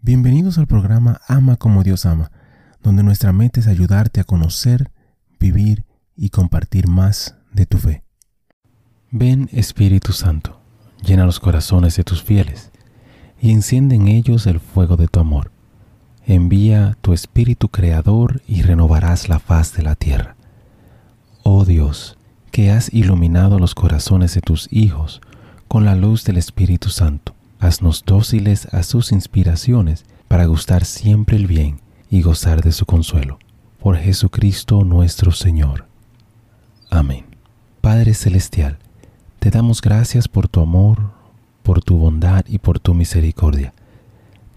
Bienvenidos al programa Ama como Dios ama, donde nuestra meta es ayudarte a conocer, vivir y compartir más de tu fe. Ven Espíritu Santo, llena los corazones de tus fieles y enciende en ellos el fuego de tu amor. Envía tu Espíritu Creador y renovarás la faz de la tierra. Oh Dios, que has iluminado los corazones de tus hijos con la luz del Espíritu Santo Haznos dóciles a sus inspiraciones para gustar siempre el bien y gozar de su consuelo. Por Jesucristo nuestro Señor. Amén. Padre Celestial, te damos gracias por tu amor, por tu bondad y por tu misericordia.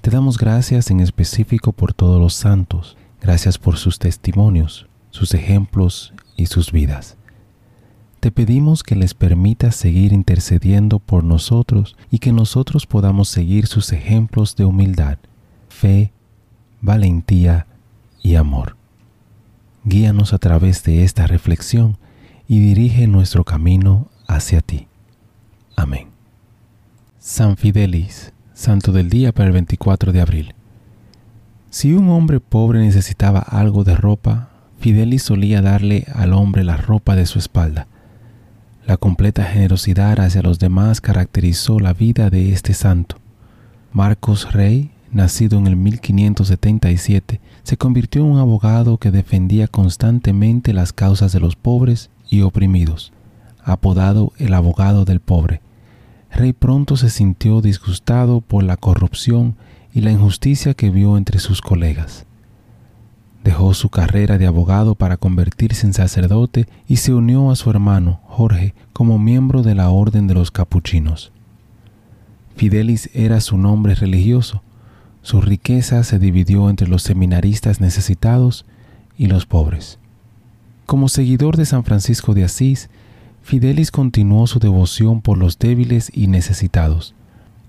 Te damos gracias en específico por todos los santos, gracias por sus testimonios, sus ejemplos y sus vidas. Te pedimos que les permitas seguir intercediendo por nosotros y que nosotros podamos seguir sus ejemplos de humildad, fe, valentía y amor. Guíanos a través de esta reflexión y dirige nuestro camino hacia ti. Amén. San Fidelis, Santo del Día para el 24 de abril. Si un hombre pobre necesitaba algo de ropa, Fidelis solía darle al hombre la ropa de su espalda la completa generosidad hacia los demás caracterizó la vida de este santo. Marcos Rey, nacido en el 1577, se convirtió en un abogado que defendía constantemente las causas de los pobres y oprimidos, apodado el abogado del pobre. Rey pronto se sintió disgustado por la corrupción y la injusticia que vio entre sus colegas. Dejó su carrera de abogado para convertirse en sacerdote y se unió a su hermano Jorge como miembro de la Orden de los Capuchinos. Fidelis era su nombre religioso. Su riqueza se dividió entre los seminaristas necesitados y los pobres. Como seguidor de San Francisco de Asís, Fidelis continuó su devoción por los débiles y necesitados.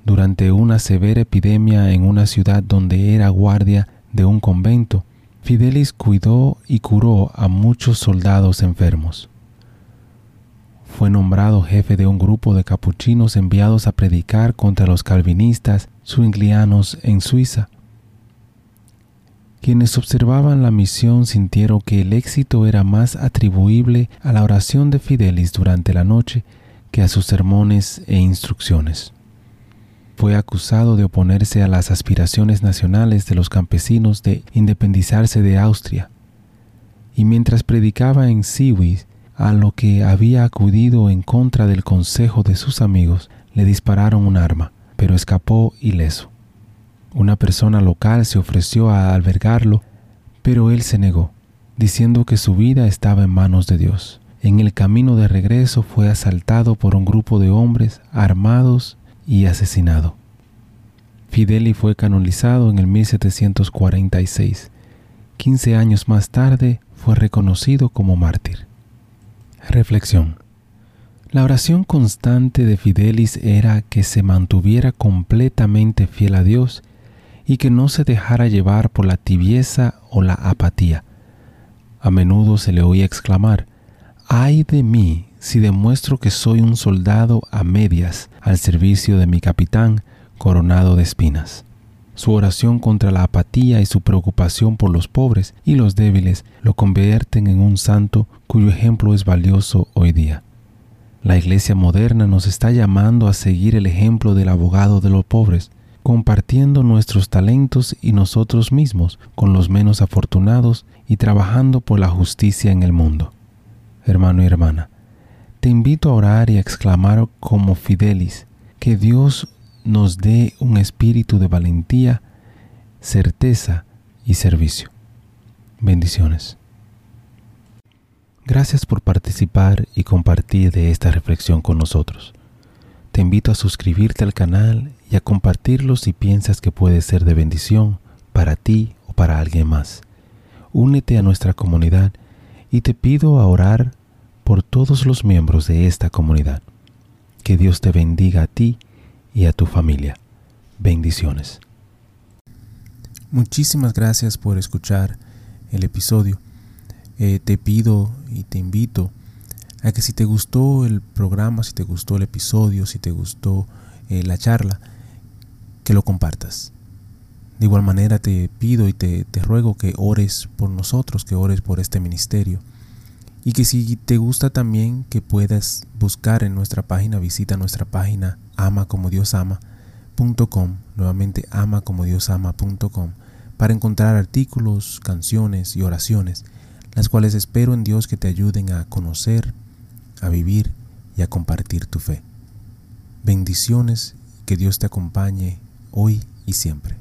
Durante una severa epidemia en una ciudad donde era guardia de un convento, Fidelis cuidó y curó a muchos soldados enfermos. Fue nombrado jefe de un grupo de capuchinos enviados a predicar contra los calvinistas zwinglianos en Suiza. Quienes observaban la misión sintieron que el éxito era más atribuible a la oración de Fidelis durante la noche que a sus sermones e instrucciones fue acusado de oponerse a las aspiraciones nacionales de los campesinos de independizarse de Austria. Y mientras predicaba en Siwis, a lo que había acudido en contra del consejo de sus amigos, le dispararon un arma, pero escapó ileso. Una persona local se ofreció a albergarlo, pero él se negó, diciendo que su vida estaba en manos de Dios. En el camino de regreso fue asaltado por un grupo de hombres armados y asesinado. Fideli fue canonizado en el 1746. Quince años más tarde fue reconocido como mártir. Reflexión. La oración constante de Fidelis era que se mantuviera completamente fiel a Dios y que no se dejara llevar por la tibieza o la apatía. A menudo se le oía exclamar, ay de mí si demuestro que soy un soldado a medias al servicio de mi capitán coronado de espinas. Su oración contra la apatía y su preocupación por los pobres y los débiles lo convierten en un santo cuyo ejemplo es valioso hoy día. La Iglesia moderna nos está llamando a seguir el ejemplo del abogado de los pobres, compartiendo nuestros talentos y nosotros mismos con los menos afortunados y trabajando por la justicia en el mundo. Hermano y hermana, te invito a orar y a exclamar como Fidelis, que Dios nos dé un espíritu de valentía, certeza y servicio. Bendiciones. Gracias por participar y compartir de esta reflexión con nosotros. Te invito a suscribirte al canal y a compartirlo si piensas que puede ser de bendición para ti o para alguien más. Únete a nuestra comunidad y te pido a orar por todos los miembros de esta comunidad. Que Dios te bendiga a ti y a tu familia. Bendiciones. Muchísimas gracias por escuchar el episodio. Eh, te pido y te invito a que si te gustó el programa, si te gustó el episodio, si te gustó eh, la charla, que lo compartas. De igual manera te pido y te, te ruego que ores por nosotros, que ores por este ministerio. Y que si te gusta también que puedas buscar en nuestra página, visita nuestra página amacomodiosama.com, nuevamente amacomodiosama.com, para encontrar artículos, canciones y oraciones, las cuales espero en Dios que te ayuden a conocer, a vivir y a compartir tu fe. Bendiciones, que Dios te acompañe hoy y siempre.